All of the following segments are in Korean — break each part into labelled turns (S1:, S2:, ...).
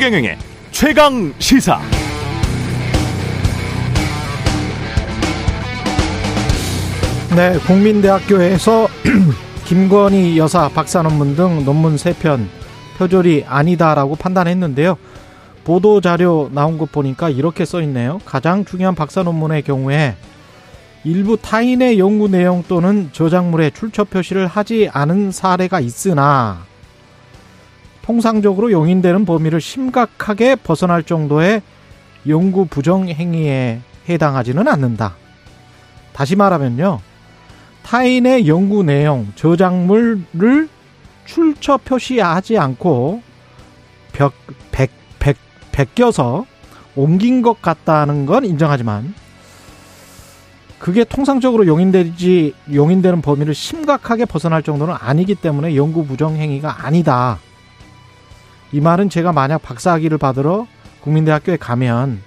S1: 최경영의 최강 시사.
S2: 네, 국민대학교에서 김건희 여사 박사 논문 등 논문 세 편 표절이 아니다라고 판단했는데요. 보도 자료 나온 것 보니까 이렇게 써 있네요. 가장 중요한 박사 논문의 경우에 일부 타인의 연구 내용 또는 저작물의 출처 표시를 하지 않은 사례가 있으나 통상적으로 용인되는 범위를 심각하게 벗어날 정도의 연구 부정 행위에 해당하지는 않는다. 다시 말하면요. 타인의 연구 내용, 저작물을 출처 표시하지 않고 벽, 백, 백, 베껴서 옮긴 것 같다는 건 인정하지만 그게 통상적으로 용인되지 용인되는 범위를 심각하게 벗어날 정도는 아니기 때문에 연구 부정 행위가 아니다. 이 말은 제가 만약 박사학위를 받으러 국민대학교에 가면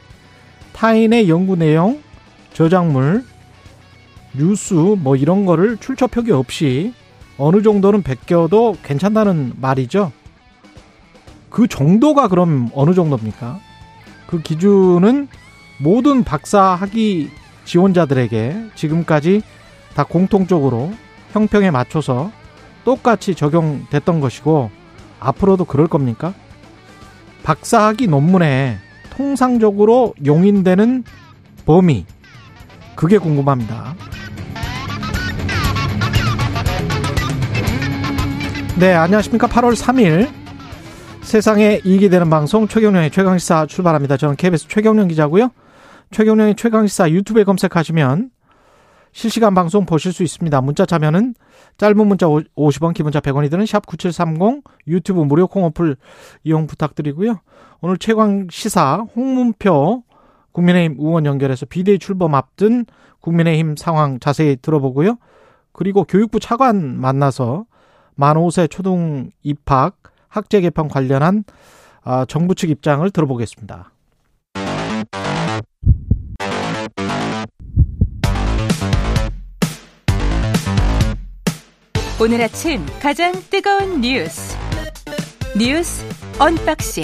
S2: 타인의 연구 내용, 저작물, 뉴스 뭐 이런 거를 출처 표기 없이 어느 정도는 베껴도 괜찮다는 말이죠. 그 정도가 그럼 어느 정도입니까? 그 기준은 모든 박사 학위 지원자들에게 지금까지 다 공통적으로 형평에 맞춰서 똑같이 적용됐던 것이고 앞으로도 그럴 겁니까? 박사학위 논문에 통상적으로 용인되는 범위 그게 궁금합니다. 네, 안녕하십니까. 8월 3일 세상에 이익이 되는 방송 최경련의 최강시사 출발합니다. 저는 KBS 최경련 기자고요. 최경련의 최강시사 유튜브에 검색하시면 실시간 방송 보실 수 있습니다. 문자 참여는 짧은 문자 50원, 기본자 100원이 드는 샵 9730 유튜브 무료 콩 어플 이용 부탁드리고요. 오늘 최강 시사 홍문표 국민의힘 의원 연결해서 비대위 출범 앞둔 국민의힘 상황 자세히 들어보고요. 그리고 교육부 차관 만나서 만 5세 초등 입학 학제 개편 관련한 아, 정부 측 입장을 들어보겠습니다.
S3: 오늘 아침 가장 뜨거운 뉴스 뉴스 unboxing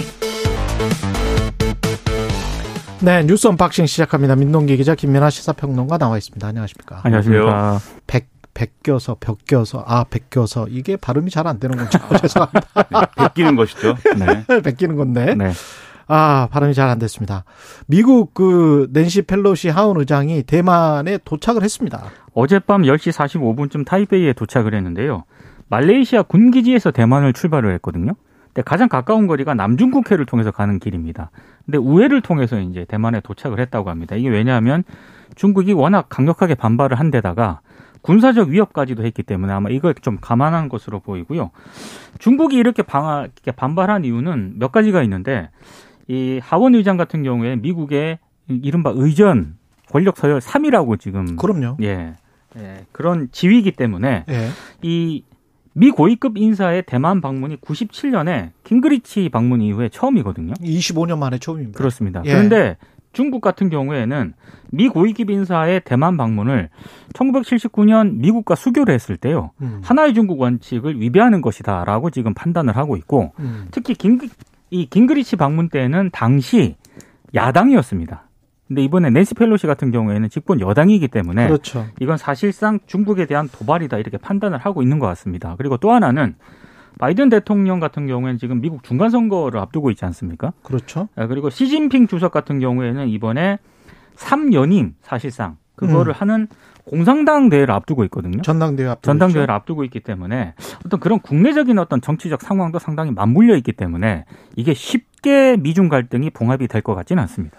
S2: 네, 뉴스 unboxing 시작합니다. 민동기 기자 김민아 시사평론가 나와 있습니다. 안녕하십니까?
S4: 안녕하십니까?
S2: 백 베껴서 벽껴서 아 베껴서 이게 발음이 잘 안 되는 거죠. 죄송합니다.
S4: 네, 베끼는 것이죠. 네.
S2: 베끼는 건데.
S4: 네.
S2: 아, 발음이 잘 안 됐습니다. 미국 그 낸시 펠로시 하원 의장이 대만에 도착을 했습니다.
S4: 어젯밤 10시 45분쯤 타이베이에 도착을 했는데요. 말레이시아 군기지에서 대만을 출발을 했거든요. 근데 가장 가까운 거리가 남중국해를 통해서 가는 길입니다. 근데 우회를 통해서 이제 대만에 도착을 했다고 합니다. 이게 왜냐하면 중국이 워낙 강력하게 반발을 한 데다가 군사적 위협까지도 했기 때문에 아마 이걸 좀 감안한 것으로 보이고요. 중국이 이렇게 방, 이렇게 반발한 이유는 몇 가지가 있는데 이 하원 의장 같은 경우에 미국의 이른바 의전 권력 서열 3이라고 지금
S2: 그럼요.
S4: 예. 예, 그런 지위이기 때문에
S2: 예.
S4: 이미 고위급 인사의 대만 방문이 97년에 킹그리치 방문 이후에 처음이거든요.
S2: 25년 만에 처음입니다.
S4: 그렇습니다.
S2: 예.
S4: 그런데 중국 같은 경우에는 미 고위급 인사의 대만 방문을 1979년 미국과 수교를 했을 때요.
S2: 음.
S4: 하나의 중국 원칙을 위배하는 것이다라고 지금 판단을 하고 있고
S2: 음.
S4: 특히 긴, 이 긴그리치 방문 때는 당시 야당이었습니다. 근데 이번에 낸시 펠로시 같은 경우에는 집권 여당이기 때문에
S2: 그렇죠.
S4: 이건 사실상 중국에 대한 도발이다 이렇게 판단을 하고 있는 것 같습니다. 그리고 또 하나는 바이든 대통령 같은 경우에는 지금 미국 중간 선거를 앞두고 있지 않습니까?
S2: 그렇죠.
S4: 아, 그리고 시진핑 주석 같은 경우에는 이번에 3연임 사실상 그거를
S2: 음.
S4: 하는 공산당 대회를 앞두고 있거든요.
S2: 전당대회 앞두고
S4: 전당대회를
S2: 있죠.
S4: 앞두고 있기 때문에 어떤 그런 국내적인 어떤 정치적 상황도 상당히 맞물려 있기 때문에 이게 쉽게 미중 갈등이 봉합이 될 것 같지는 않습니다.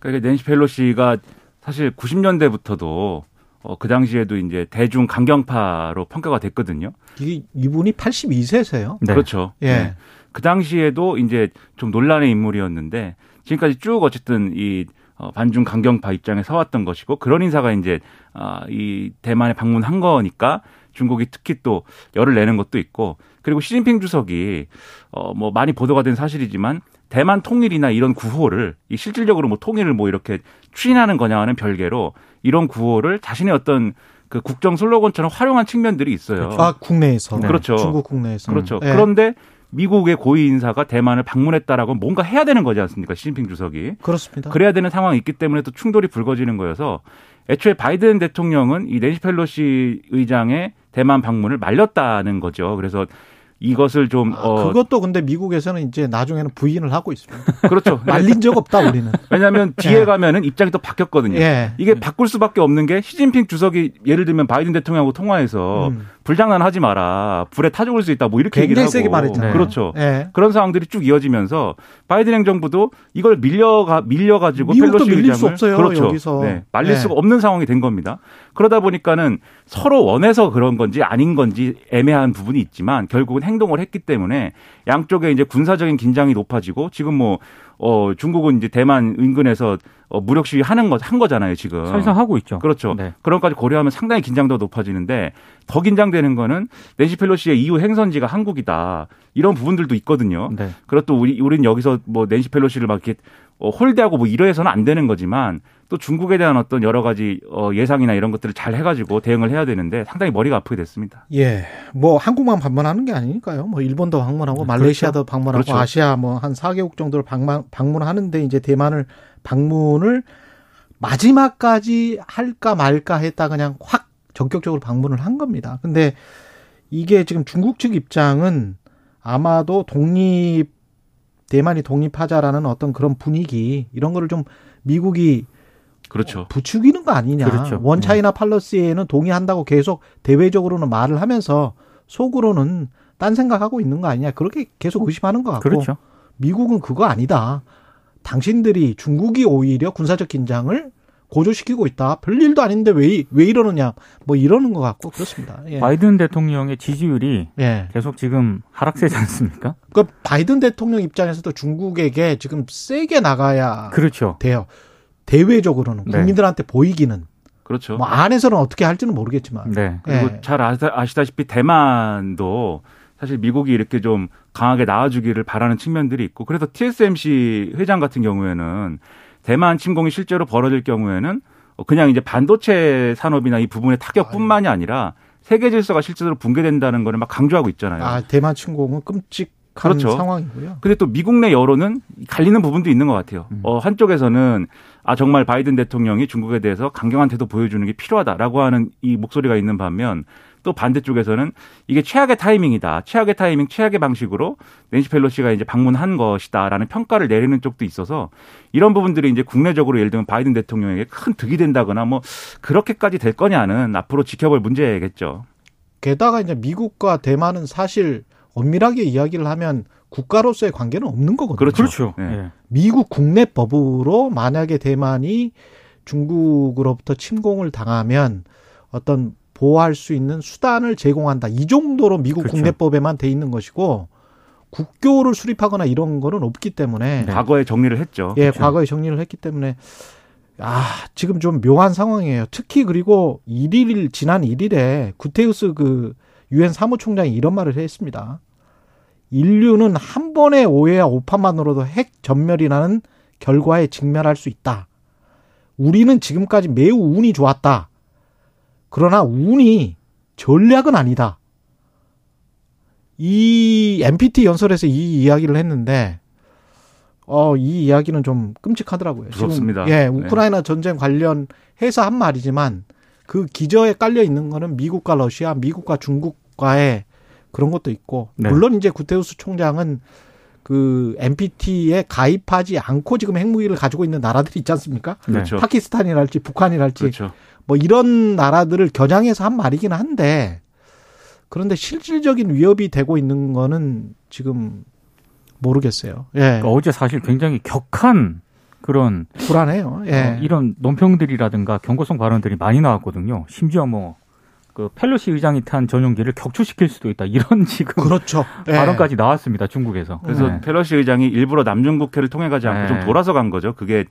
S5: 그러니까 낸시 펠로시가 사실 90년대부터도 어, 그 당시에도 이제 대중 강경파로 평가가 됐거든요.
S2: 이, 이분이 82세세요.
S4: 네.
S5: 그렇죠.
S2: 예.
S5: 그 당시에도 이제 좀 논란의 인물이었는데 지금까지 쭉 어쨌든 이 어, 반중 강경파 입장에 서왔던 것이고 그런 인사가 이제 아, 이 대만에 방문한 거니까 중국이 특히 또 열을 내는 것도 있고 그리고 시진핑 주석이 어, 뭐 많이 보도가 된 사실이지만 대만 통일이나 이런 구호를 이 실질적으로 뭐 통일을 뭐 이렇게 추진하는 거냐와는 별개로 이런 구호를 자신의 어떤 그 국정 슬로건처럼 활용한 측면들이 있어요.
S2: 아 국내에서
S5: 네. 그렇죠.
S2: 중국 국내에서
S5: 그렇죠.
S2: 예.
S5: 그런데 미국의 고위 인사가 대만을 방문했다라고 뭔가 해야 되는 거지 않습니까? 시진핑 주석이.
S2: 그렇습니다.
S5: 그래야 되는 상황이 있기 때문에 또 충돌이 불거지는 거여서 애초에 바이든 대통령은 이 낸시 펠로시 의장의 대만 방문을 말렸다는 거죠. 그래서 이것을 좀
S2: 아,
S5: 어,
S2: 그것도 근데 미국에서는 이제 나중에는 부인을 하고 있습니다.
S5: 그렇죠.
S2: 말린 적 없다 우리는.
S5: 왜냐하면 뒤에
S2: 예.
S5: 가면은 입장이 또 바뀌었거든요.
S2: 예.
S5: 이게 바꿀 수밖에 없는 게 시진핑 주석이 예를 들면 바이든 대통령하고 통화해서
S2: 음.
S5: 불장난 하지 마라. 불에 타 죽을 수 있다. 뭐 이렇게 얘기를 하고.
S2: 세게 말했잖아요.
S5: 그렇죠.
S2: 예.
S5: 그런 상황들이 쭉 이어지면서 바이든 행정부도 이걸 밀려가 밀려 가지고
S2: 미국도
S5: 펠로시 의장을
S2: 수 없어요,
S5: 그렇죠.
S2: 여기서.
S5: 네, 말릴
S2: 네.
S5: 수가 없는 상황이 된 겁니다. 그러다 보니까는 서로 원해서 그런 건지 아닌 건지 애매한 부분이 있지만 결국은 행동을 했기 때문에 양쪽에 이제 군사적인 긴장이 높아지고 지금 뭐 어, 중국은 이제 대만 인근에서 어, 무력 시위 하는 거, 한 거잖아요, 지금.
S4: 사실상 하고 있죠.
S5: 그렇죠.
S4: 네.
S5: 그런 것까지 고려하면 상당히 긴장도가 높아지는데 더 긴장되는 거는 낸시 펠로시의 이후 행선지가 한국이다. 이런 부분들도 있거든요.
S4: 네.
S5: 그렇도 우리 우리는 여기서 뭐 낸시 펠로시를 막 이렇게 어, 홀대하고 뭐 이러해서는 안 되는 거지만 또 중국에 대한 어떤 여러 가지 어, 예상이나 이런 것들을 잘 해가지고 대응을 해야 되는데 상당히 머리가 아프게 됐습니다.
S2: 예. 뭐 한국만 방문하는 게 아니니까요. 뭐 일본도 방문하고 말레이시아도 방문하고
S5: 그렇죠.
S2: 아시아 뭐 한 4개국 정도를 방문 방문하는데 이제 대만을 방문을 마지막까지 할까 말까 했다 그냥 확 전격적으로 방문을 한 겁니다. 근데 이게 지금 중국 측 입장은 아마도 독립 대만이 독립하자라는 어떤 그런 분위기 이런 거를 좀 미국이
S5: 그렇죠.
S2: 부추기는 거 아니냐.
S4: 그렇죠.
S2: 원 차이나 팔러스에는 동의한다고 계속 대외적으로는 말을 하면서 속으로는 딴 생각하고 있는 거 아니냐. 그렇게 계속 의심하는 것 같고.
S4: 그렇죠.
S2: 미국은 그거 아니다. 당신들이 중국이 오히려 군사적 긴장을 고조시키고 있다. 별일도 아닌데 왜, 왜 이러느냐. 뭐 이러는 것 같고 그렇습니다. 예.
S4: 바이든 대통령의 지지율이
S2: 예.
S4: 계속 지금 하락세지 않습니까?
S2: 그 바이든 대통령 입장에서도 중국에게 지금 세게 나가야
S4: 그렇죠.
S2: 돼요. 대외적으로는
S4: 네.
S2: 국민들한테 보이기는
S5: 그렇죠.
S2: 뭐 안에서는 어떻게 할지는 모르겠지만
S4: 네.
S5: 그리고
S2: 예.
S5: 잘 아시다, 아시다 시피 대만도 사실 미국이 이렇게 좀 강하게 나와주기를 바라는 측면들이 있고 그래서 TSMC 회장 같은 경우에는 대만 침공이 실제로 벌어질 경우에는 그냥 이제 반도체 산업이나 이 부분의 타격뿐만이 아니라 세계 질서가 실제로 붕괴된다는 거를 막 강조하고 있잖아요.
S2: 아, 대만 침공은 끔찍한
S5: 그렇죠.
S2: 상황이고요.
S5: 근데 또 미국 내 여론은 갈리는 부분도 있는 것 같아요. 어, 한쪽에서는 아 정말 바이든 대통령이 중국에 대해서 강경한 태도 보여주는 게 필요하다라고 하는 이 목소리가 있는 반면 또 반대쪽에서는 이게 최악의 타이밍이다. 최악의 타이밍, 최악의 방식으로 낸시 펠로시가 이제 방문한 것이다라는 평가를 내리는 쪽도 있어서 이런 부분들이 이제 국내적으로 예를 들면 바이든 대통령에게 큰 득이 된다거나 뭐 그렇게까지 될 거냐는 앞으로 지켜볼 문제겠죠.
S2: 게다가 이제 미국과 대만은 사실 엄밀하게 이야기를 하면 국가로서의 관계는 없는 거거든요.
S5: 그렇죠.
S4: 그렇죠.
S5: 네.
S4: 예.
S2: 미국 국내법으로 만약에 대만이 중국으로부터 침공을 당하면 어떤 보호할 수 있는 수단을 제공한다. 이 정도로 미국
S4: 그렇죠.
S2: 국내법에만 돼 있는 것이고 국교를 수립하거나 이런 거는 없기 때문에
S5: 과거에 정리를 했죠.
S2: 예,
S4: 그렇죠.
S2: 과거에 정리를 했기 때문에 아, 지금 좀 묘한 상황이에요. 특히 그리고 1일 지난 1일에 구테우스 그 유엔 사무총장이 이런 말을 했습니다. 인류는 한 번의 오해와 오판만으로도 핵 전멸이라는 결과에 직면할 수 있다. 우리는 지금까지 매우 운이 좋았다. 그러나 운이 전략은 아니다. 이 NPT 연설에서 이 이야기를 했는데 어, 이 이야기는 좀 끔찍하더라고요.
S5: 무섭습니다.
S2: 지금, 예,
S5: 네.
S2: 우크라이나 전쟁 관련해서 한 말이지만 그 기저에 깔려 있는 거는 미국과 러시아, 미국과 중국과의 그런 것도 있고
S4: 네.
S2: 물론 이제 구테우스 총장은 그 NPT에 가입하지 않고 지금 핵무기를 가지고 있는 나라들이 있지 않습니까?
S5: 그렇죠.
S2: 파키스탄이랄지 북한이랄지
S5: 그렇죠.
S2: 뭐 이런 나라들을 겨냥해서 한 말이긴 한데 그런데 실질적인 위협이 되고 있는 거는 지금 모르겠어요. 예.
S4: 그러니까 어제 사실 굉장히 격한 그런
S2: 불안해요. 예.
S4: 어, 이런 논평들이라든가 경고성 발언들이 많이 나왔거든요. 심지어 뭐 그 펠로시 의장이 탄 전용기를 격추시킬 수도 있다. 이런 지금
S2: 그렇죠. 예.
S4: 발언까지 나왔습니다. 중국에서.
S5: 그래서
S4: 네.
S5: 펠로시 의장이 일부러 남중국해를 통해 가지 않고
S4: 네.
S5: 좀 돌아서 간 거죠. 그게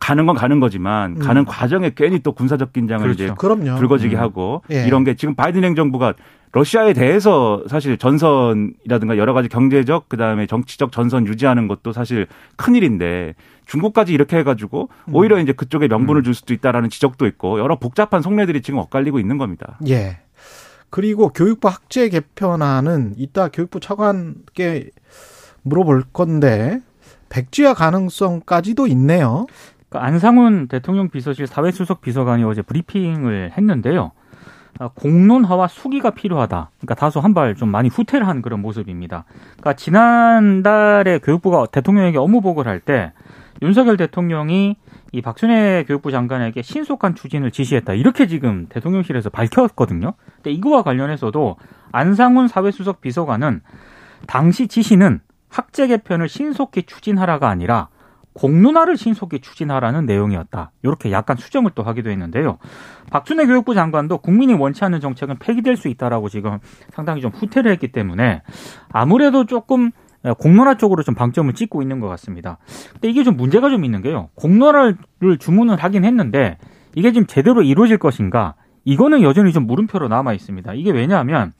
S5: 가는 건 가는 거지만
S2: 음.
S5: 가는 과정에 괜히 또 군사적 긴장을
S4: 그렇죠.
S5: 이제
S2: 그럼요.
S5: 불거지게
S4: 음.
S5: 하고
S2: 예.
S5: 이런 게 지금 바이든 행정부가 러시아에 대해서 사실 전선이라든가 여러 가지 경제적 그다음에 정치적 전선 유지하는 것도 사실 큰 일인데 중국까지 이렇게 해가지고 오히려 이제 그쪽에 명분을 줄 수도 있다라는 지적도 있고 여러 복잡한 속내들이 지금 엇갈리고 있는 겁니다.
S2: 예. 그리고 교육부 학제 개편안은 이따 교육부 차관께 물어볼 건데 백지화 가능성까지도 있네요.
S4: 그러니까 안상훈 대통령 비서실 사회수석 비서관이 어제 브리핑을 했는데요. 아, 공론화와 수기가 필요하다. 그러니까 다소 한 발 좀 많이 후퇴를 한 그런 모습입니다. 그러니까 지난달에 교육부가 대통령에게 업무 보고를 할 때 윤석열 대통령이 이 박순애 교육부 장관에게 신속한 추진을 지시했다. 이렇게 지금 대통령실에서 밝혔거든요. 근데 이거와 관련해서도 안상훈 사회수석 비서관은 당시 지시는 학제 개편을 신속히 추진하라가 아니라 공론화를 신속히 추진하라는 내용이었다. 이렇게 약간 수정을 또 하기도 했는데요. 박준혜 교육부 장관도 국민이 원치 않는 정책은 폐기될 수 있다라고 지금 상당히 좀 후퇴를 했기 때문에 아무래도 조금 공론화 쪽으로 좀 방점을 찍고 있는 것 같습니다. 근데 이게 좀 문제가 좀 있는 게요. 공론화를 주문을 하긴 했는데 이게 지금 제대로 이루어질 것인가? 이거는 여전히 좀 물음표로 남아 있습니다. 이게 왜냐하면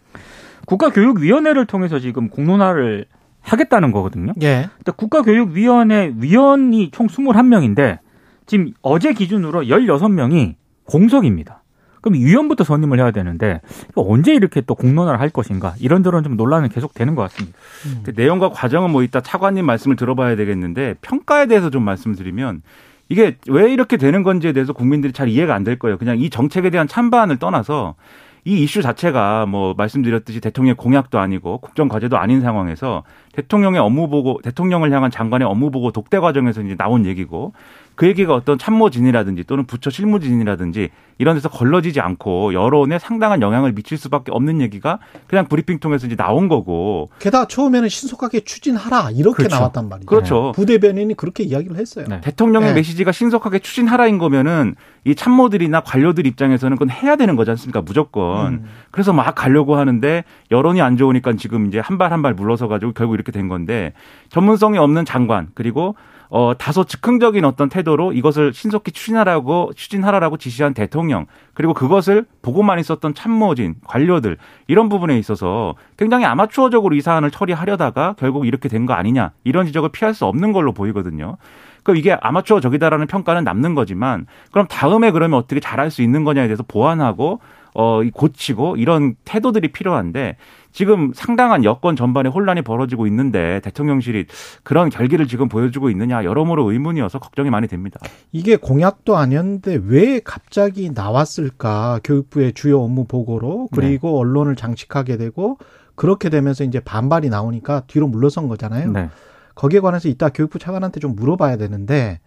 S4: 국가교육위원회를 통해서 지금 공론화를 하겠다는 거거든요.
S2: 예.
S4: 근데 국가교육위원회 위원이 총 21명인데 지금 어제 기준으로 16명이 공석입니다. 그럼 위원부터 선임을 해야 되는데 언제 이렇게 또 공론화를 할 것인가 이런저런 좀 논란은 계속 되는 것 같습니다.
S5: 음. 그 내용과 과정은 뭐 이따 차관님 말씀을 들어봐야 되겠는데 평가에 대해서 좀 말씀드리면 이게 왜 이렇게 되는 건지에 대해서 국민들이 잘 이해가 안 될 거예요. 그냥 이 정책에 대한 찬반을 떠나서 이 이슈 자체가 뭐 말씀드렸듯이 대통령의 공약도 아니고 국정 과제도 아닌 상황에서 대통령의 업무 보고 대통령을 향한 장관의 업무 보고 독대 과정에서 이제 나온 얘기고 그 얘기가 어떤 참모진이라든지 또는 부처 실무진이라든지 이런 데서 걸러지지 않고 여론에 상당한 영향을 미칠 수밖에 없는 얘기가 그냥 브리핑 통해서 이제 나온 거고.
S2: 게다가 처음에는 신속하게 추진하라 이렇게
S5: 그렇죠.
S2: 나왔단 말이죠.
S5: 그렇죠.
S2: 부대변인이 그렇게 이야기를 했어요.
S5: 네. 대통령의
S2: 네.
S5: 메시지가 신속하게 추진하라인 거면은 이 참모들이나 관료들 입장에서는 그건 해야 되는 거지 않습니까? 무조건.
S2: 음.
S5: 그래서 막 가려고 하는데 여론이 안 좋으니까 지금 이제 한 발 한 발 물러서 가지고 결국 이렇게 된 건데 전문성이 없는 장관 그리고 어, 다소 즉흥적인 어떤 태도로 이것을 신속히 추진하라고, 추진하라고 지시한 대통령, 그리고 그것을 보고만 있었던 참모진, 관료들, 이런 부분에 있어서 굉장히 아마추어적으로 이 사안을 처리하려다가 결국 이렇게 된 거 아니냐, 이런 지적을 피할 수 없는 걸로 보이거든요. 그럼 이게 아마추어적이다라는 평가는 남는 거지만, 그럼 다음에 그러면 어떻게 잘할 수 있는 거냐에 대해서 보완하고, 어, 이 고치고 이런 태도들이 필요한데 지금 상당한 여권 전반에 혼란이 벌어지고 있는데 대통령실이 그런 결기를 지금 보여주고 있느냐 여러모로 의문이어서 걱정이 많이 됩니다.
S2: 이게 공약도 아니었는데 왜 갑자기 나왔을까? 교육부의 주요 업무 보고로 그리고 언론을 장식하게 되고 그렇게 되면서 이제 반발이 나오니까 뒤로 물러선 거잖아요.
S4: 네.
S2: 거기에 관해서 이따 교육부 차관한테 좀 물어봐야 되는데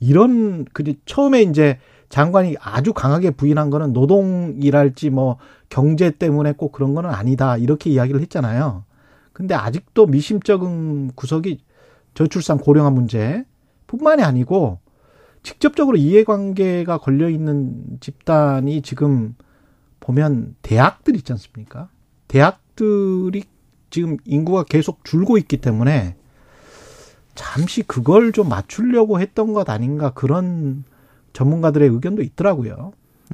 S2: 이런 그 처음에 이제 장관이 아주 강하게 부인한 거는 노동이랄지 뭐 경제 때문에 꼭 그런 거는 아니다 이렇게 이야기를 했잖아요. 근데 아직도 미심쩍은 구석이 저출산 고령화 문제 뿐만이 아니고 직접적으로 이해관계가 걸려 있는 집단이 지금 보면 대학들 있지 않습니까? 대학들이 지금 인구가 계속 줄고 있기 때문에 잠시 그걸 좀 맞추려고 했던 것 아닌가 그런 전문가들의 의견도 있더라고요.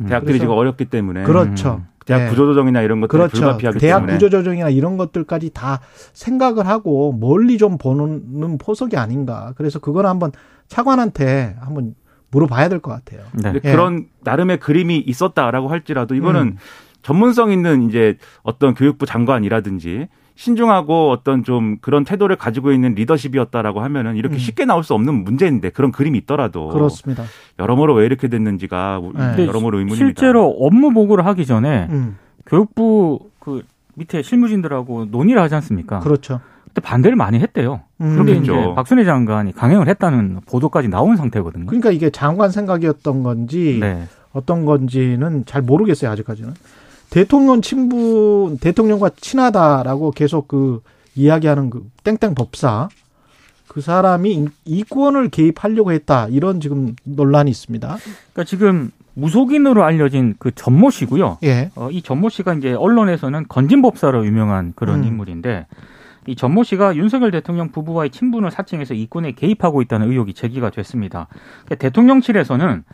S5: 대학들이
S2: 그래서-
S5: 지금 어렵기 때문에
S2: 그렇죠.
S5: 대학
S2: 네.
S5: 구조조정이나 이런 것들이
S2: 그렇죠.
S5: 불가피하기
S2: 대학
S5: 때문에
S2: 구조조정이나 이런 것들까지 다 생각을 하고 멀리 좀 보는 포석이 아닌가. 그래서 그걸 한번 차관한테 한번 물어봐야 될 것 같아요.
S4: 네.
S2: 예.
S5: 그런 나름의 그림이 있었다라고 할지라도 이거는
S2: 음.
S5: 전문성 있는 이제 어떤 교육부 장관이라든지 신중하고 어떤 좀 그런 태도를 가지고 있는 리더십이었다라고 하면은 이렇게
S2: 음.
S5: 쉽게 나올 수 없는 문제인데 그런 그림이 있더라도
S2: 그렇습니다.
S5: 여러모로 왜 이렇게 됐는지가
S2: 네.
S5: 여러모로 의문입니다.
S4: 실제로 업무 보고를 하기 전에
S2: 음,
S4: 교육부 그 밑에 실무진들하고 논의를 하지 않습니까?
S2: 그렇죠.
S4: 그때 반대를 많이 했대요.
S2: 음.
S4: 그런데. 이제 박순애 장관이 강행을 했다는 보도까지 나온 상태거든요.
S2: 그러니까 이게 장관 생각이었던 건지
S4: 네.
S2: 어떤 건지는 잘 모르겠어요 아직까지는. 대통령 친분 대통령과 친하다라고 계속 그 이야기하는 그 땡땡 법사 그 사람이 이권을 개입하려고 했다 이런 지금 논란이 있습니다.
S4: 그러니까 지금 무속인으로 알려진 그 전모 씨고요.
S2: 예.
S4: 어, 이 전모 씨가 이제 언론에서는 건진법사로 유명한 그런
S2: 음.
S4: 인물인데 이 전모 씨가 윤석열 대통령 부부와의 친분을 사칭해서 이권에 개입하고 있다는 의혹이 제기가 됐습니다. 그러니까 대통령실에서는 어,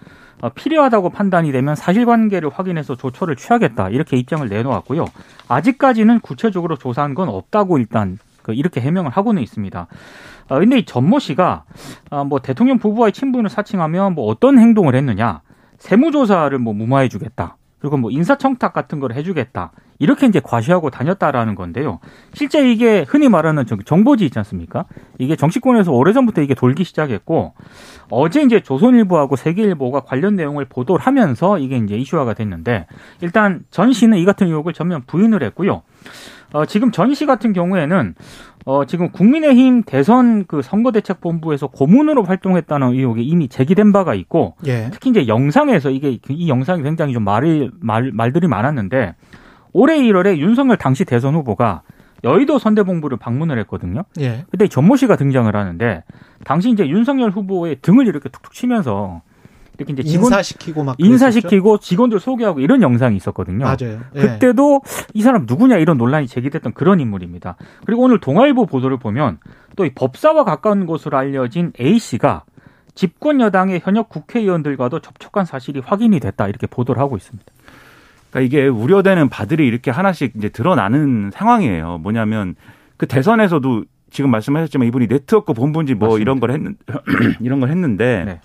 S4: 필요하다고 판단이 되면 사실관계를 확인해서 조처를 취하겠다 이렇게 입장을 내놓았고요. 아직까지는 구체적으로 조사한 건 없다고 일단 그 이렇게 해명을 하고는 있습니다. 어, 근데 이 전모 씨가 어, 뭐 대통령 부부와의 친분을 사칭하면 뭐 어떤 행동을 했느냐 세무조사를 뭐 무마해주겠다. 그리고 뭐 인사청탁 같은 걸 해주겠다. 이렇게 이제 과시하고 다녔다라는 건데요. 실제 이게 흔히 말하는 정보지 있지 않습니까? 이게 정치권에서 오래전부터 이게 돌기 시작했고 어제 이제 조선일보하고 세계일보가 관련 내용을 보도를 하면서 이게 이제 이슈화가 됐는데 일단 전 씨는 이 같은 의혹을 전면 부인을 했고요. 어, 지금 전 씨 같은 경우에는 어, 지금 국민의힘 대선 그 선거대책본부에서 고문으로 활동했다는 의혹이 이미 제기된 바가 있고
S2: 예.
S4: 특히 이제 영상에서 이게 이 영상이 굉장히 좀 말이 말 말들이 많았는데 올해 1월에 윤석열 당시 대선 후보가 여의도 선대본부를 방문을 했거든요.
S2: 예.
S4: 그때 전모 씨가 등장을 하는데 당시 이제 윤석열 후보의 등을 이렇게 툭툭 치면서 이렇게 이제 직원
S2: 인사시키고 막
S4: 인사시키고 직원들 소개하고 이런 영상이 있었거든요.
S2: 맞아요. 예.
S4: 그때도 이 사람 누구냐 이런 논란이 제기됐던 그런 인물입니다. 그리고 오늘 동아일보 보도를 보면 또 이 법사와 가까운 곳으로 알려진 A 씨가 집권 여당의 현역 국회의원들과도 접촉한 사실이 확인이 됐다 이렇게 보도를 하고 있습니다.
S5: 그러니까 이게 우려되는 바들이 이렇게 하나씩 이제 드러나는 상황이에요. 뭐냐면 그 대선에서도 지금 말씀하셨지만 이분이 네트워크 본부인지 뭐
S4: 맞습니다.
S5: 이런 걸 했는 이런 걸 했는데
S4: 네.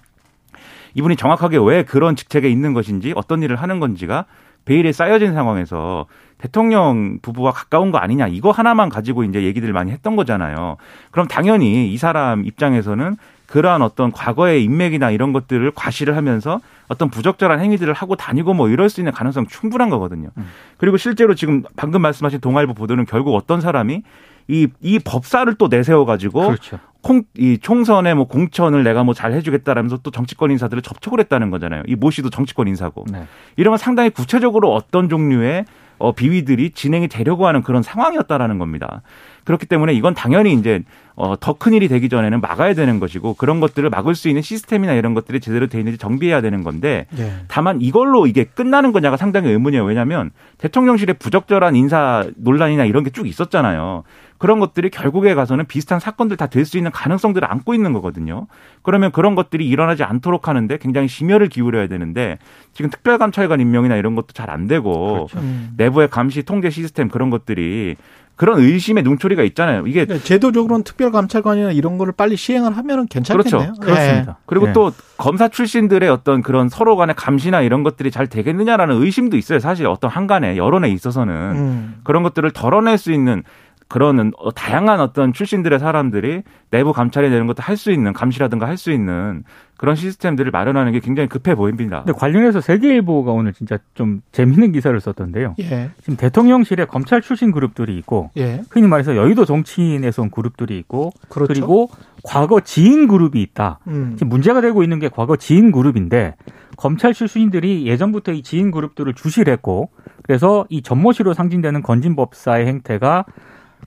S5: 이분이 정확하게 왜 그런 직책에 있는 것인지 어떤 일을 하는 건지가 베일에 쌓여진 상황에서 대통령 부부와 가까운 거 아니냐 이거 하나만 가지고 이제 얘기들 많이 했던 거잖아요. 그럼 당연히 이 사람 입장에서는 그러한 어떤 과거의 인맥이나 이런 것들을 과시를 하면서 어떤 부적절한 행위들을 하고 다니고 뭐 이럴 수 있는 가능성 충분한 거거든요.
S4: 음.
S5: 그리고 실제로 지금 방금 말씀하신 동아일보 보도는 결국 어떤 사람이 이, 이 법사를 또 내세워가지고
S4: 그렇죠.
S5: 콩, 이 총선에 뭐 공천을 내가 뭐 잘 해주겠다라면서 또 정치권 인사들을 접촉을 했다는 거잖아요. 이 모 씨도 정치권 인사고.
S4: 네.
S5: 이러면 상당히 구체적으로 어떤 종류의 어, 비위들이 진행이 되려고 하는 그런 상황이었다라는 겁니다. 그렇기 때문에 이건 당연히 이제 어, 더 큰 일이 되기 전에는 막아야 되는 것이고 그런 것들을 막을 수 있는 시스템이나 이런 것들이 제대로 돼 있는지 정비해야 되는 건데
S2: 예.
S5: 다만 이걸로 이게 끝나는 거냐가 상당히 의문이에요. 왜냐하면 대통령실에 부적절한 인사 논란이나 이런 게 쭉 있었잖아요. 그런 것들이 결국에 가서는 비슷한 사건들 다 될 수 있는 가능성들을 안고 있는 거거든요. 그러면 그런 것들이 일어나지 않도록 하는데 굉장히 심혈을 기울여야 되는데 지금 특별감찰관 임명이나 이런 것도 잘 안 되고
S4: 그렇죠.
S2: 음.
S5: 내부의 감시 통제 시스템 그런 것들이 그런 의심의 눈초리가 있잖아요. 이게
S2: 그러니까 제도적으로는 특별감찰관이나 이런 거를 빨리 시행을 하면은 괜찮겠네요.
S5: 그렇죠.
S4: 그렇습니다.
S5: 그리고
S4: 예.
S5: 또 검사 출신들의 어떤 그런 서로 간의 감시나 이런 것들이 잘 되겠느냐라는 의심도 있어요. 사실 어떤 한간에 여론에 있어서는
S2: 예. 음.
S5: 그런 것들을 덜어낼 수 있는 그런 어, 다양한 어떤 출신들의 사람들이 내부 감찰이 되는 것도 할 수 있는 감시라든가 할 수 있는 그런 시스템들을 마련하는 게 굉장히 급해 보입니다.
S4: 근데 관련해서 세계일보가 오늘 진짜 좀 재밌는 기사를 썼던데요.
S2: 예.
S4: 지금 대통령실에 검찰 출신 그룹들이 있고
S2: 예.
S4: 흔히 말해서 여의도 정치인에서 온 그룹들이 있고
S2: 그렇죠.
S4: 리고 과거 지인 그룹이 있다.
S2: 음.
S4: 지금 문제가 되고 있는 게 과거 지인 그룹인데 검찰 출신들이 예전부터 이 지인 그룹들을 주시를 했고 그래서 이 전모시로 상징되는 건진법사의 행태가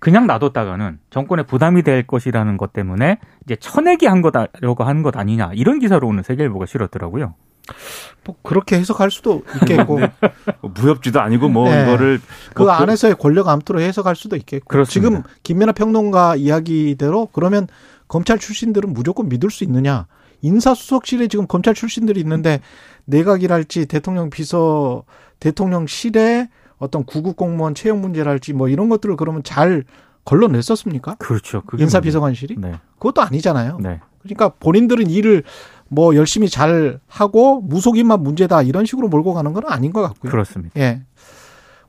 S4: 그냥 놔뒀다가는 정권에 부담이 될 것이라는 것 때문에 이제 쳐내기 한 거다라고 하는 것 아니냐 이런 기사로 오늘 세계일보가 실었더라고요.
S2: 뭐 그렇게 해석할 수도 있겠고
S5: 뭐 무협지도 아니고 뭐
S2: 네.
S5: 이거를
S2: 그
S5: 뭐
S2: 안에서의 권력 암투로 해석할 수도 있겠고
S4: 그렇습니다.
S2: 지금 김연아 평론가 이야기대로 그러면 검찰 출신들은 무조건 믿을 수 있느냐? 인사수석실에 지금 검찰 출신들이 있는데 내각이랄지 대통령 비서 대통령실에 어떤 구급 공무원 채용 문제랄지 뭐 이런 것들을 그러면 잘 걸러냈었습니까?
S4: 그렇죠. 그게
S2: 인사비서관실이
S4: 네.
S2: 그것도 아니잖아요.
S4: 네.
S2: 그러니까 본인들은 일을 뭐 열심히 잘 하고 무속인만 문제다 이런 식으로 몰고 가는 건 아닌 것 같고요.
S4: 그렇습니다.
S2: 예.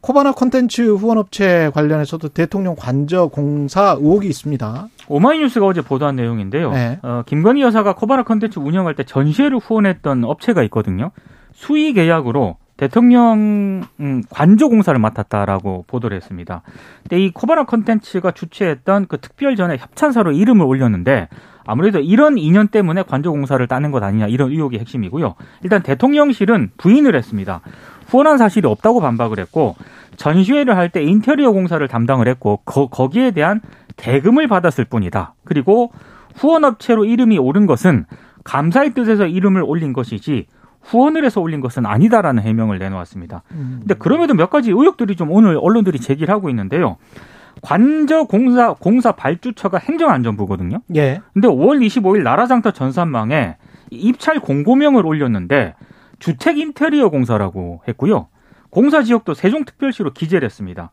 S2: 코바나 콘텐츠 후원업체 관련해서도 대통령 관저 공사 의혹이 있습니다.
S4: 오마이뉴스가 어제 보도한 내용인데요.
S2: 네.
S4: 어, 김건희 여사가 코바나 컨텐츠 운영할 때 전시회를 후원했던 업체가 있거든요. 수의 계약으로 대통령 음, 관저 공사를 맡았다라고 보도를 했습니다. 근데 이 코바나 컨텐츠가 주최했던 그 특별 전에 협찬사로 이름을 올렸는데 아무래도 이런 인연 때문에 관저 공사를 따는 것 아니냐 이런 의혹이 핵심이고요. 일단 대통령실은 부인을 했습니다. 후원한 사실이 없다고 반박을 했고 전시회를 할 때 인테리어 공사를 담당을 했고 거, 거기에 대한 대금을 받았을 뿐이다. 그리고 후원업체로 이름이 오른 것은 감사의 뜻에서 이름을 올린 것이지 후원을 해서 올린 것은 아니다라는 해명을 내놓았습니다. 근데 그럼에도 몇 가지 의혹들이 좀 오늘 언론들이 제기를 하고 있는데요. 관저 공사 공사 발주처가 행정안전부거든요.
S2: 예.
S4: 근데 5월 25일 나라장터 전산망에 입찰 공고명을 올렸는데 주택 인테리어 공사라고 했고요. 공사 지역도 세종특별시로 기재를 했습니다.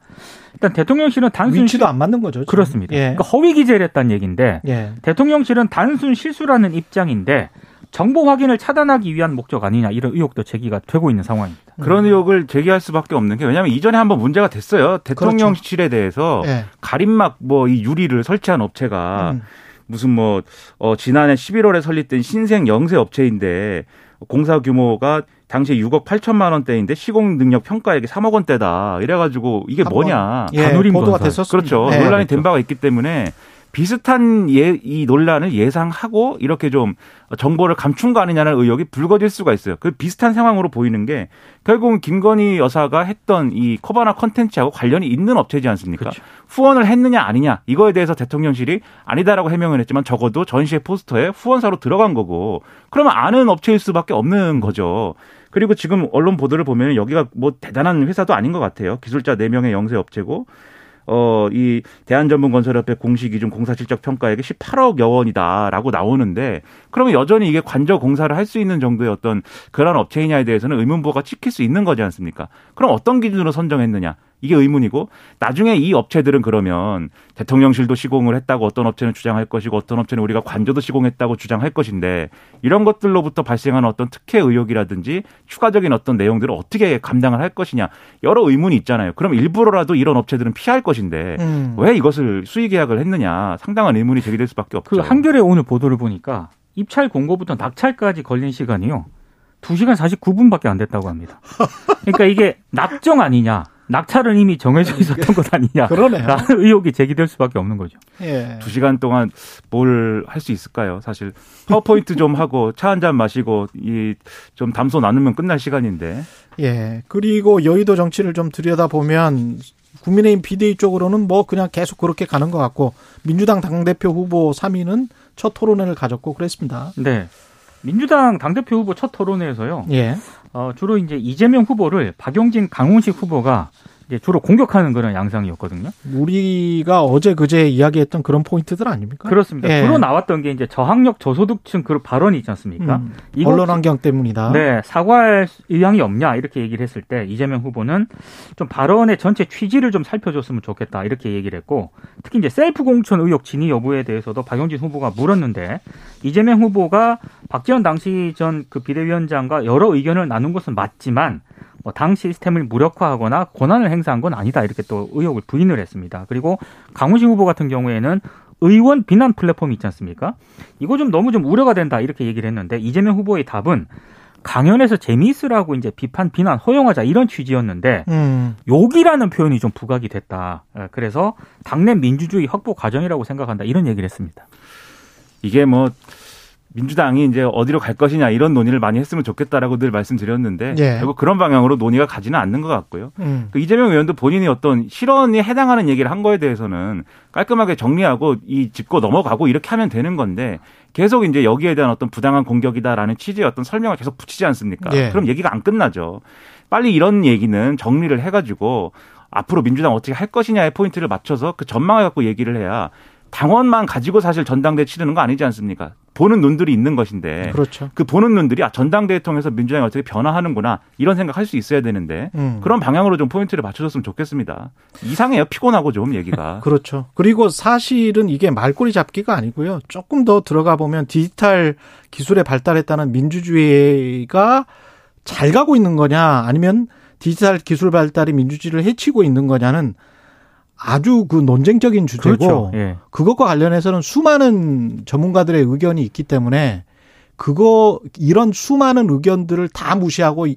S4: 일단 대통령실은 단순
S2: 위치도 안 맞는 거죠. 지금.
S4: 그렇습니다.
S2: 예.
S4: 그러니까 허위 기재를 했다는 얘기인데
S2: 예.
S4: 대통령실은 단순 실수라는 입장인데 정보 확인을 차단하기 위한 목적 아니냐 이런 의혹도 제기가 되고 있는 상황입니다.
S5: 그런 의혹을 제기할 수밖에 없는 게 왜냐하면 이전에 한번 문제가 됐어요. 대통령실에 대해서
S2: 예.
S5: 가림막 뭐 이 유리를 설치한 업체가
S2: 음.
S5: 무슨 뭐 어, 지난해 11월에 설립된 신생 영세 업체인데 공사 규모가 당시 6억 8천만 원대인데 시공 능력 평가액이 3억 원대다. 이래가지고 이게 뭐냐?
S2: 예, 보도가
S4: 건설.
S2: 됐었습니다.
S5: 그렇죠.
S2: 예.
S5: 논란이 된 바가 있기 때문에 비슷한 예, 이 논란을 예상하고 이렇게 좀 정보를 감춘 거 아니냐는 의혹이 불거질 수가 있어요. 그 비슷한 상황으로 보이는 게 결국은 김건희 여사가 했던 이 코바나 컨텐츠하고 관련이 있는 업체지 않습니까?
S4: 그렇죠.
S5: 후원을 했느냐 아니냐 이거에 대해서 대통령실이 아니다라고 해명을 했지만 적어도 전시회 포스터에 후원사로 들어간 거고 그러면 아는 업체일 수밖에 없는 거죠. 그리고 지금 언론 보도를 보면 여기가 뭐 대단한 회사도 아닌 것 같아요. 기술자 4명의 영세 업체고 어, 이 대한전문건설협회 공시 기준 공사 실적 평가액이 18억여 원이다라고 나오는데 그러면 여전히 이게 관저 공사를 할 수 있는 정도의 어떤 그런 업체이냐에 대해서는 의문부가 찍힐 수 있는 거지 않습니까? 그럼 어떤 기준으로 선정했느냐? 이게 의문이고 나중에 이 업체들은 그러면 대통령실도 시공을 했다고 어떤 업체는 주장할 것이고 어떤 업체는 우리가 관저도 시공했다고 주장할 것인데 이런 것들로부터 발생하는 어떤 특혜 의혹이라든지 추가적인 어떤 내용들을 어떻게 감당을 할 것이냐 여러 의문이 있잖아요. 그럼 일부러라도 이런 업체들은 피할 것인데
S2: 음.
S5: 왜 이것을 수의 계약을 했느냐 상당한 의문이 제기될 수밖에 없죠.
S4: 그 한겨레 오늘 보도를 보니까 입찰 공고부터 낙찰까지 걸린 시간이요. 2시간 49분밖에 안 됐다고 합니다. 그러니까 이게 낙정 아니냐. 낙찰은 이미 정해져 있었던 것 아니냐.
S2: 그러네요.
S4: 라는 의혹이 제기될 수밖에 없는 거죠.
S2: 예.
S5: 두 시간 동안 뭘 할 수 있을까요? 사실 파워포인트 좀 하고 차 한 잔 마시고 이 좀 담소 나누면 끝날 시간인데
S2: 예. 그리고 여의도 정치를 좀 들여다 보면 국민의힘 비대위 쪽으로는 뭐 그냥 계속 그렇게 가는 것 같고 민주당 당대표 후보 3위는 첫 토론회를 가졌고 그랬습니다.
S4: 네. 민주당 당대표 후보 첫 토론회에서요.
S2: 예.
S4: 어, 주로 이제 이재명 후보를 박용진, 강훈식 후보가 주로 공격하는 그런 양상이었거든요.
S2: 우리가 어제 그제 이야기했던 그런 포인트들 아닙니까?
S4: 그렇습니다.
S2: 예.
S4: 주로 나왔던 게 이제 저학력 저소득층 그 발언이 있지 않습니까?
S2: 음,
S4: 이거
S2: 언론 환경 때문이다.
S4: 네, 사과할 의향이 없냐 이렇게 얘기를 했을 때 이재명 후보는 좀 발언의 전체 취지를 좀 살펴줬으면 좋겠다 이렇게 얘기를 했고 특히 이제 셀프 공천 의혹 진위 여부에 대해서도 박용진 후보가 물었는데 이재명 후보가 박지원 당시 전 그 비대위원장과 여러 의견을 나눈 것은 맞지만 뭐 당 시스템을 무력화하거나 권한을 행사한 건 아니다 이렇게 또 의혹을 부인을 했습니다. 그리고 강훈식 후보 같은 경우에는 의원 비난 플랫폼이 있지 않습니까? 이거 좀 너무 좀 우려가 된다 이렇게 얘기를 했는데 이재명 후보의 답은 강연에서 재미있으라고 이제 비판 비난 허용하자 이런 취지였는데
S2: 음,
S4: 욕이라는 표현이 좀 부각이 됐다. 예, 그래서 당내 민주주의 확보 과정이라고 생각한다 이런 얘기를 했습니다.
S5: 이게 뭐 민주당이 이제 어디로 갈 것이냐 이런 논의를 많이 했으면 좋겠다라고 늘 말씀드렸는데
S2: 예.
S5: 결국 그런 방향으로 논의가 가지는 않는 것 같고요.
S2: 음.
S5: 그 이재명 의원도 본인이 어떤 실언에 해당하는 얘기를 한 거에 대해서는 깔끔하게 정리하고 이 짚고 넘어가고 이렇게 하면 되는 건데 계속 이제 여기에 대한 어떤 부당한 공격이다라는 취지의 어떤 설명을 계속 붙이지 않습니까?
S2: 예.
S5: 그럼 얘기가 안 끝나죠. 빨리 이런 얘기는 정리를 해가지고 앞으로 민주당 어떻게 할 것이냐의 포인트를 맞춰서 그 전망을 갖고 얘기를 해야 당원만 가지고 사실 전당대 치르는 거 아니지 않습니까? 보는 눈들이 있는 것인데
S2: 그렇죠.
S5: 그 보는 눈들이 아 전당대회 통해서 민주당이 어떻게 변화하는구나 이런 생각할 수 있어야 되는데
S2: 음.
S5: 그런 방향으로 좀 포인트를 맞춰줬으면 좋겠습니다. 이상해요 피곤하고 좀 얘기가.
S2: 그렇죠. 그리고 사실은 이게 말꼬리 잡기가 아니고요. 조금 더 들어가 보면 디지털 기술의 발달에 따른 민주주의가 잘 가고 있는 거냐 아니면 디지털 기술 발달이 민주주의를 해치고 있는 거냐는 아주 그 논쟁적인 주제고
S4: 그렇죠. 예.
S2: 그것과 관련해서는 수많은 전문가들의 의견이 있기 때문에 그거 이런 수많은 의견들을 다 무시하고 이-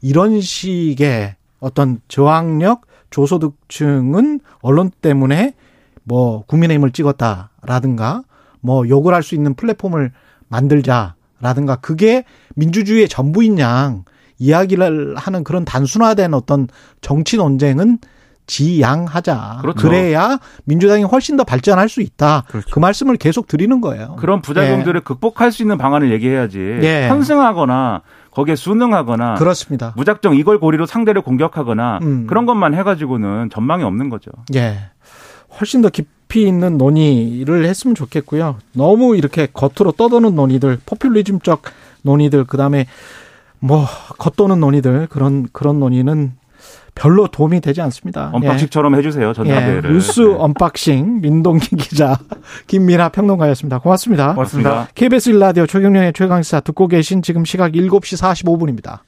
S2: 이런 식의 어떤 저항력 조소득층은 언론 때문에 뭐 국민의힘을 찍었다라든가 뭐 욕을 할 수 있는 플랫폼을 만들자라든가 그게 민주주의의 전부인 양 이야기를 하는 그런 단순화된 어떤 정치 논쟁은 지양하자.
S5: 그렇죠.
S2: 래야 민주당이 훨씬 더 발전할 수 있다. 그
S4: 그렇죠.
S2: 말씀을 계속 드리는 거예요.
S5: 그런 부작용들을 극복할 수 있는 방안을 얘기해야지.
S2: 예.
S5: 편승하거나 거기에 순응하거나
S2: 그렇습니다.
S5: 무작정 이걸 고리로 상대를 공격하거나
S2: 음.
S5: 그런 것만 해가지고는 전망이 없는 거죠.
S2: 예. 훨씬 더 깊이 있는 논의를 했으면 좋겠고요. 너무 이렇게 겉으로 떠도는 논의들, 포퓰리즘적 논의들, 그 다음에 뭐 겉도는 논의들 그런 그런 논의는 별로 도움이 되지 않습니다.
S5: 언박싱처럼 해주세요
S2: 예.
S5: 전자배를.
S2: 뉴스
S5: 네.
S2: 언박싱 민동기 기자 김민아 평론가였습니다. 고맙습니다.
S5: 고맙습니다.
S2: KBS 일라디오 최경영의 최강시사 듣고 계신 지금 시각 7시 45분입니다.